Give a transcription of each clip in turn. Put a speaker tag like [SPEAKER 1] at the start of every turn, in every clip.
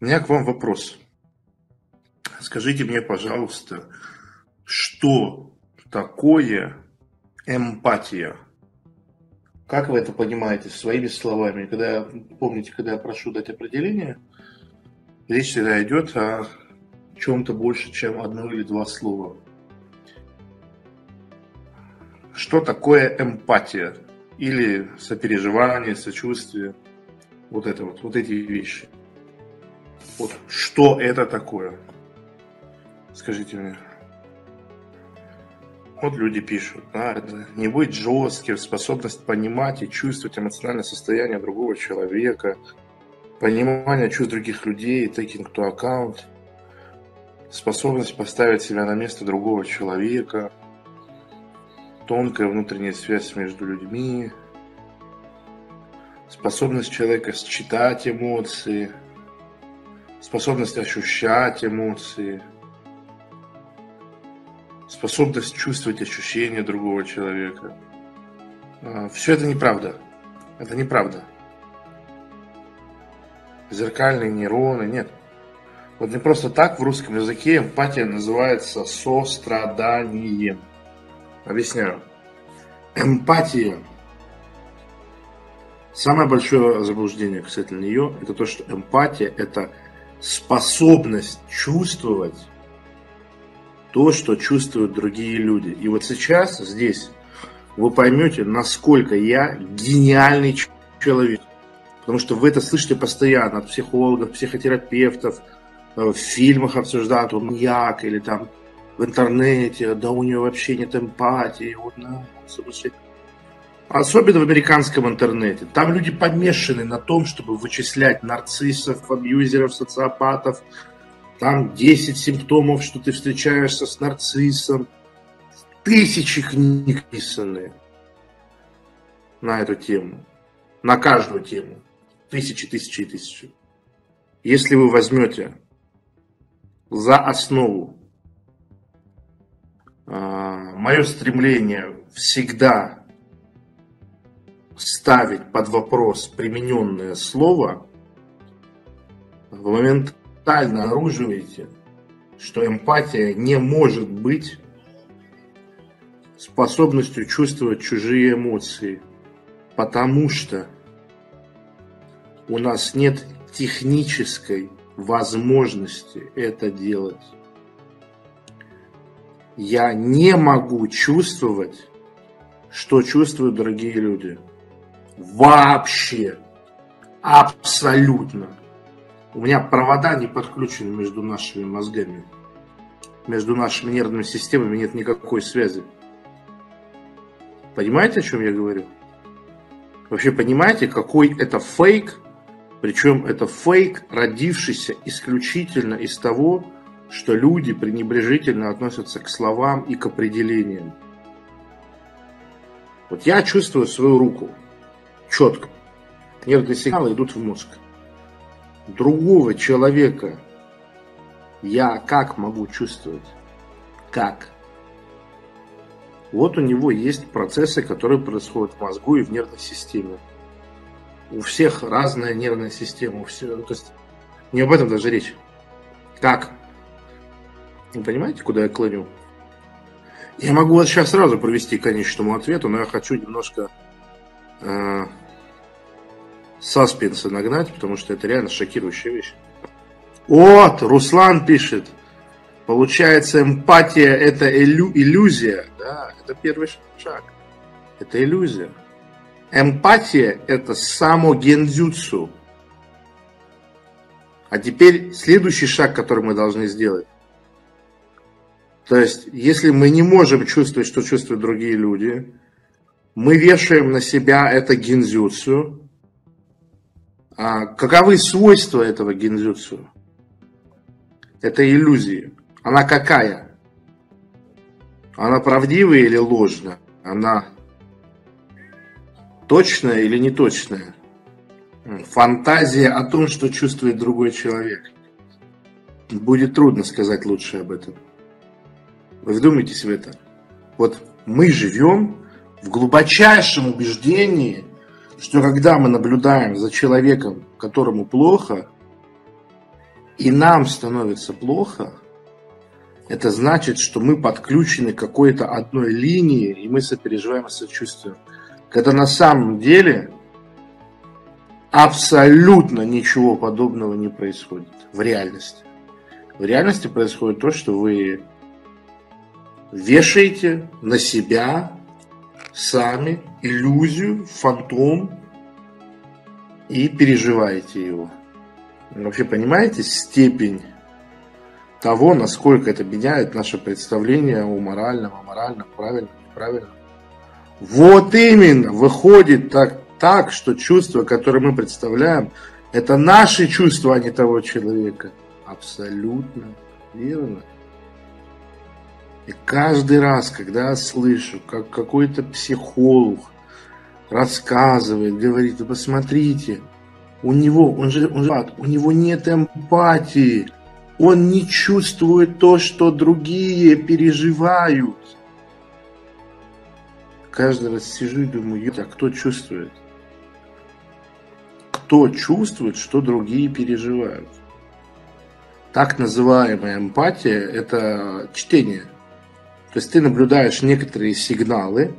[SPEAKER 1] У меня к вам вопрос. Скажите мне, пожалуйста, что такое эмпатия? Как вы это понимаете своими словами? Когда, помните, когда я прошу дать определение, речь всегда идет о чем-то больше, чем одно или два слова. Что такое эмпатия? Или сопереживание, сочувствие? Вот это вот, вот эти вещи. Вот что это такое? Скажите мне. Вот люди пишут, да, не быть жестким, способность понимать и чувствовать эмоциональное состояние другого человека, понимание чувств других людей, taking to account, способность поставить себя на место другого человека, тонкая внутренняя связь между людьми, способность человека считать эмоции, способность ощущать эмоции – способность чувствовать ощущения другого человека. А, Все это неправда. Это неправда. Зеркальные нейроны, нет. Вот не просто так в русском языке эмпатия называется состраданием. Объясняю. Эмпатия. Самое большое заблуждение касательно нее, это то, что эмпатия – это способность чувствовать то, что чувствуют другие люди. И вот сейчас здесь вы поймете, насколько я гениальный человек. Потому что вы это слышите постоянно от психологов, психотерапевтов, э, в фильмах обсуждают, он маньяк, или там в интернете, да у него вообще нет эмпатии, вот, ну, Особенно в американском интернете. Там люди помешаны на том, чтобы вычислять нарциссов, абьюзеров, социопатов, там 10 симптомов, что ты встречаешься с нарциссом. Тысячи книг писаны на эту тему. На каждую тему. Тысячи, тысячи и тысячи. Если вы возьмете за основу э, мое стремление всегда ставить под вопрос примененное слово, в момент тотально оруживаете, что эмпатия не может быть способностью чувствовать чужие эмоции, потому что у нас нет технической возможности это делать. Я не могу чувствовать, что чувствуют другие люди. Вообще. Абсолютно. У меня провода не подключены между нашими мозгами. Между нашими нервными системами нет никакой связи. Понимаете, о чем я говорю? Вообще понимаете, какой это фейк? Причем это фейк, родившийся исключительно из того, что люди пренебрежительно относятся к словам и к определениям. Вот я чувствую свою руку четко. Нервные сигналы идут в мозг другого человека я как могу чувствовать? Как? Вот у него есть процессы, которые происходят в мозгу и в нервной системе. У всех разная нервная система. У всех, то есть не об этом даже речь. Как? Вы понимаете, куда я клоню? Я могу вас сейчас сразу провести к конечному ответу, но я хочу немножко э, саспенса нагнать, потому что это реально шокирующая вещь. Вот, Руслан пишет. Получается, эмпатия – это иллю- иллюзия. Да, это первый шаг. Это иллюзия. Эмпатия – это само гендзюцу. А теперь следующий шаг, который мы должны сделать. То есть, если мы не можем чувствовать, что чувствуют другие люди, мы вешаем на себя это гензюцу, а каковы свойства этого гинзюцу? Это иллюзия. Она какая? Она правдивая или ложная? Она точная или неточная? Фантазия о том, что чувствует другой человек. Будет трудно сказать лучше об этом. Вы вдумайтесь в это. Вот мы живем в глубочайшем убеждении, что когда мы наблюдаем за человеком, которому плохо, и нам становится плохо, это значит, что мы подключены к какой-то одной линии, и мы сопереживаем и сочувствуем. Когда на самом деле абсолютно ничего подобного не происходит в реальности. В реальности происходит то, что вы вешаете на себя сами иллюзию, фантом и переживаете его. Вообще понимаете степень того, насколько это меняет наше представление о моральном, о моральном, правильном, неправильном. Вот именно, выходит так, так, что чувства, которые мы представляем, это наши чувства, а не того человека. Абсолютно верно. И каждый раз, когда слышу, как какой-то психолог рассказывает, говорит, вы посмотрите, у него, он же, он же, у него нет эмпатии, он не чувствует то, что другие переживают. Каждый раз сижу и думаю, а кто чувствует? Кто чувствует, что другие переживают? Так называемая эмпатия – это чтение – то есть ты наблюдаешь некоторые сигналы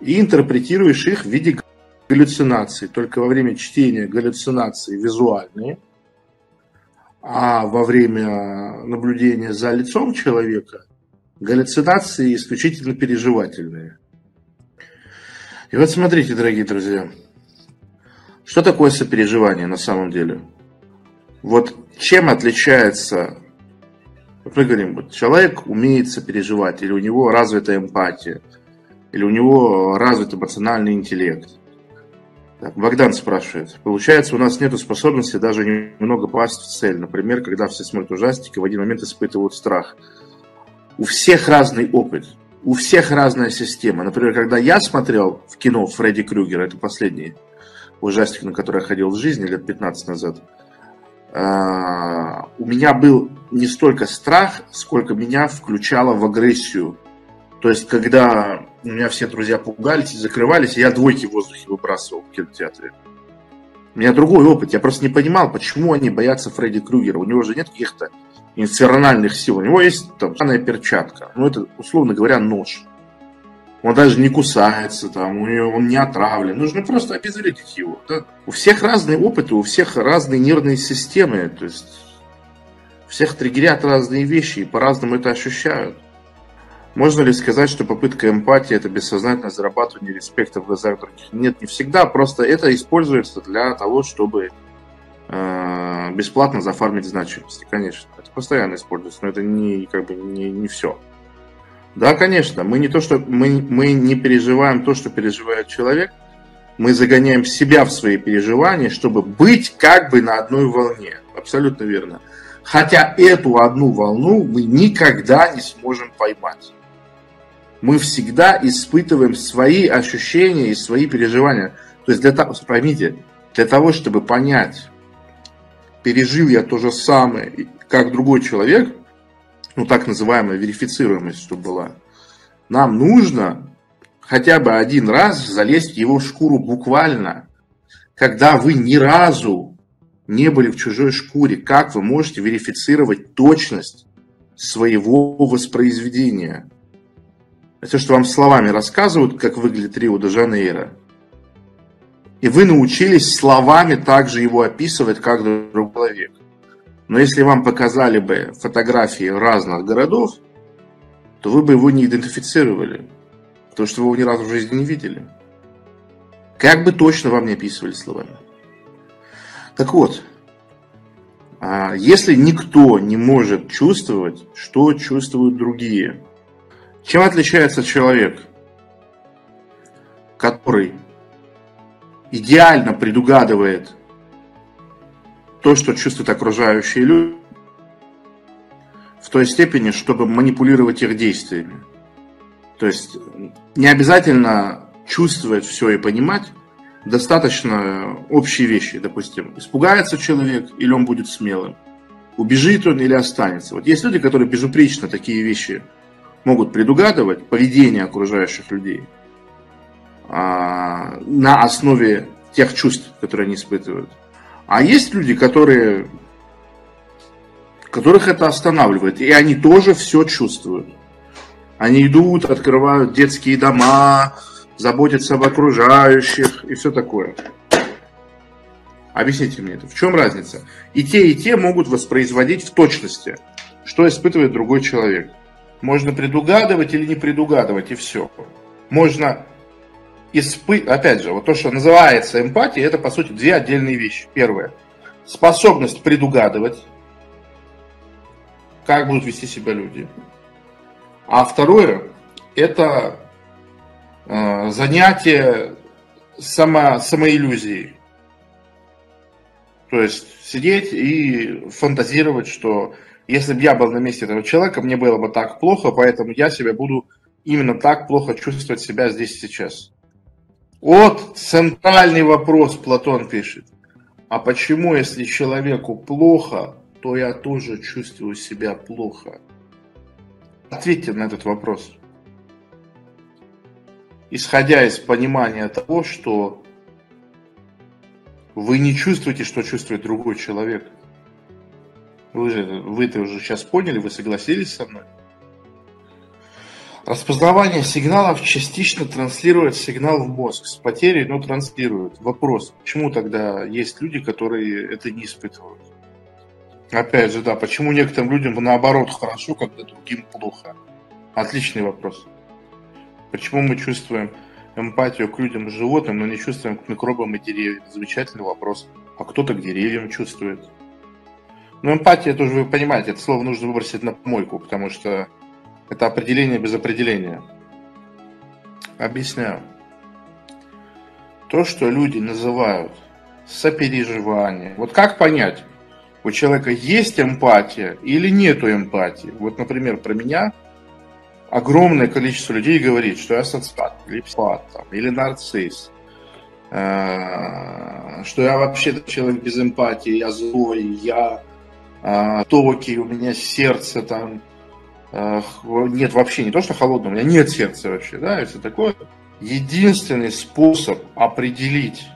[SPEAKER 1] и интерпретируешь их в виде галлюцинаций. Только во время чтения галлюцинации визуальные, а во время наблюдения за лицом человека галлюцинации исключительно переживательные. И вот смотрите, дорогие друзья, что такое сопереживание на самом деле? Вот чем отличается вот мы говорим, вот человек умеет сопереживать, или у него развита эмпатия, или у него развит эмоциональный интеллект. Так, Богдан спрашивает. Получается, у нас нет способности даже немного попасть в цель. Например, когда все смотрят ужастики, в один момент испытывают страх. У всех разный опыт. У всех разная система. Например, когда я смотрел в кино Фредди Крюгера, это последний ужастик, на который я ходил в жизни лет 15 назад, а, у меня был не столько страх, сколько меня включало в агрессию. То есть, когда у меня все друзья пугались и закрывались, я двойки в воздухе выбрасывал в кинотеатре. У меня другой опыт. Я просто не понимал, почему они боятся Фредди Крюгера. У него же нет каких-то инфернальных сил. У него есть там перчатка. Ну, это, условно говоря, нож он даже не кусается, там, у него, он не отравлен. Нужно просто обезвредить его. Да? У всех разные опыты, у всех разные нервные системы. То есть всех триггерят разные вещи и по-разному это ощущают. Можно ли сказать, что попытка эмпатии – это бессознательное зарабатывание респекта в глазах других? Нет, не всегда. Просто это используется для того, чтобы э, бесплатно зафармить значимости. Конечно, это постоянно используется, но это не, как бы, не, не все. Да, конечно. Мы не то, что мы, мы не переживаем то, что переживает человек, мы загоняем себя в свои переживания, чтобы быть как бы на одной волне. Абсолютно верно. Хотя эту одну волну мы никогда не сможем поймать. Мы всегда испытываем свои ощущения и свои переживания. То есть для того, поймите, для того, чтобы понять, пережил я то же самое, как другой человек, ну так называемая верифицируемость, чтобы была, нам нужно хотя бы один раз залезть в его шкуру буквально, когда вы ни разу не были в чужой шкуре, как вы можете верифицировать точность своего воспроизведения? Это что вам словами рассказывают, как выглядит Рио-де-Жанейро, и вы научились словами также его описывать, как другой человек. Но если вам показали бы фотографии разных городов, то вы бы его не идентифицировали, потому что вы его ни разу в жизни не видели. Как бы точно вам не описывали словами. Так вот, а, если никто не может чувствовать, что чувствуют другие, чем отличается человек, который идеально предугадывает то, что чувствуют окружающие люди, в той степени, чтобы манипулировать их действиями. То есть не обязательно чувствовать все и понимать, достаточно общие вещи. Допустим, испугается человек или он будет смелым, убежит он или останется. Вот есть люди, которые безупречно такие вещи могут предугадывать, поведение окружающих людей а, на основе тех чувств, которые они испытывают. А есть люди, которые которых это останавливает. И они тоже все чувствуют. Они идут, открывают детские дома, заботятся об окружающих и все такое. Объясните мне это. В чем разница? И те, и те могут воспроизводить в точности, что испытывает другой человек. Можно предугадывать или не предугадывать, и все. Можно испы... Опять же, вот то, что называется эмпатией, это, по сути, две отдельные вещи. Первое. Способность предугадывать, как будут вести себя люди. А второе, это занятие само, самоиллюзией. То есть сидеть и фантазировать, что если бы я был на месте этого человека, мне было бы так плохо, поэтому я себя буду именно так плохо чувствовать себя здесь сейчас. Вот центральный вопрос Платон пишет. А почему, если человеку плохо, то я тоже чувствую себя плохо? Ответьте на этот вопрос. Исходя из понимания того, что вы не чувствуете, что чувствует другой человек. Вы же, вы это уже сейчас поняли, вы согласились со мной? Распознавание сигналов частично транслирует сигнал в мозг с потерей, но транслирует. Вопрос, почему тогда есть люди, которые это не испытывают? Опять же, да, почему некоторым людям наоборот хорошо, когда другим плохо? Отличный вопрос. Почему мы чувствуем эмпатию к людям и животным, но не чувствуем к микробам и деревьям? Замечательный вопрос. А кто-то к деревьям чувствует. Но эмпатия, тоже вы понимаете, это слово нужно выбросить на помойку, потому что это определение без определения. Объясняю. То, что люди называют сопереживание. Вот как понять, у человека есть эмпатия или нету эмпатии? Вот, например, про меня огромное количество людей говорит, что я социопат, или психопат, там, или нарцисс, э, что я вообще человек без эмпатии, я злой, я э, токи, у меня сердце там, э, нет вообще, не то, что холодное, у меня нет сердца вообще, да, и все такое. Единственный способ определить,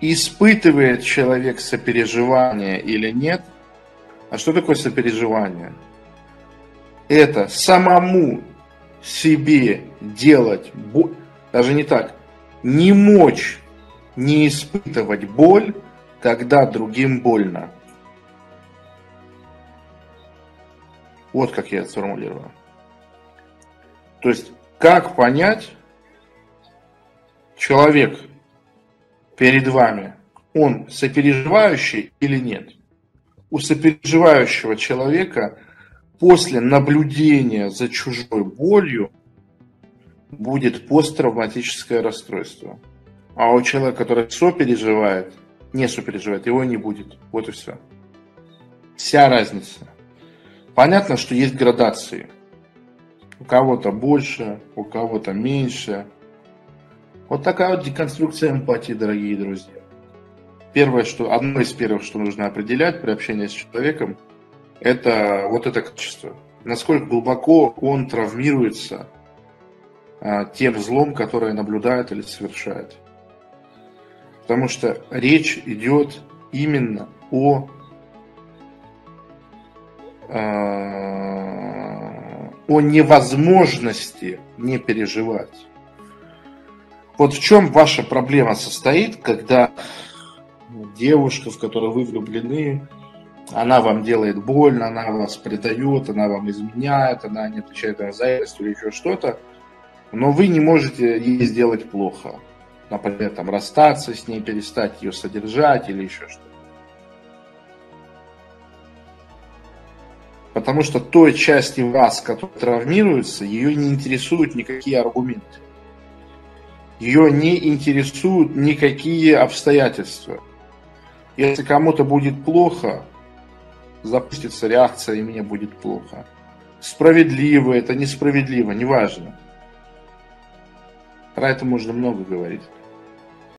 [SPEAKER 1] испытывает человек сопереживание или нет, а что такое сопереживание? Это самому себе делать боль, даже не так, не мочь не испытывать боль, когда другим больно. Вот как я это сформулирую. То есть, как понять, человек перед вами, он сопереживающий или нет? У сопереживающего человека после наблюдения за чужой болью будет посттравматическое расстройство. А у человека, который сопереживает, не сопереживает, его не будет. Вот и все. Вся разница. Понятно, что есть градации. У кого-то больше, у кого-то меньше. Вот такая вот деконструкция эмпатии, дорогие друзья. Первое, что, одно из первых, что нужно определять при общении с человеком – это вот это качество. Насколько глубоко он травмируется а, тем злом, которое наблюдает или совершает. Потому что речь идет именно о, а, о невозможности не переживать. Вот в чем ваша проблема состоит, когда девушка, в которую вы влюблены, она вам делает больно, она вас предает, она вам изменяет, она не отвечает на зависть или еще что-то, но вы не можете ей сделать плохо. Например, там, расстаться с ней, перестать ее содержать или еще что-то. Потому что той части вас, которая травмируется, ее не интересуют никакие аргументы. Ее не интересуют никакие обстоятельства. Если кому-то будет плохо, запустится реакция, и мне будет плохо. Справедливо это, несправедливо, неважно. Про это можно много говорить.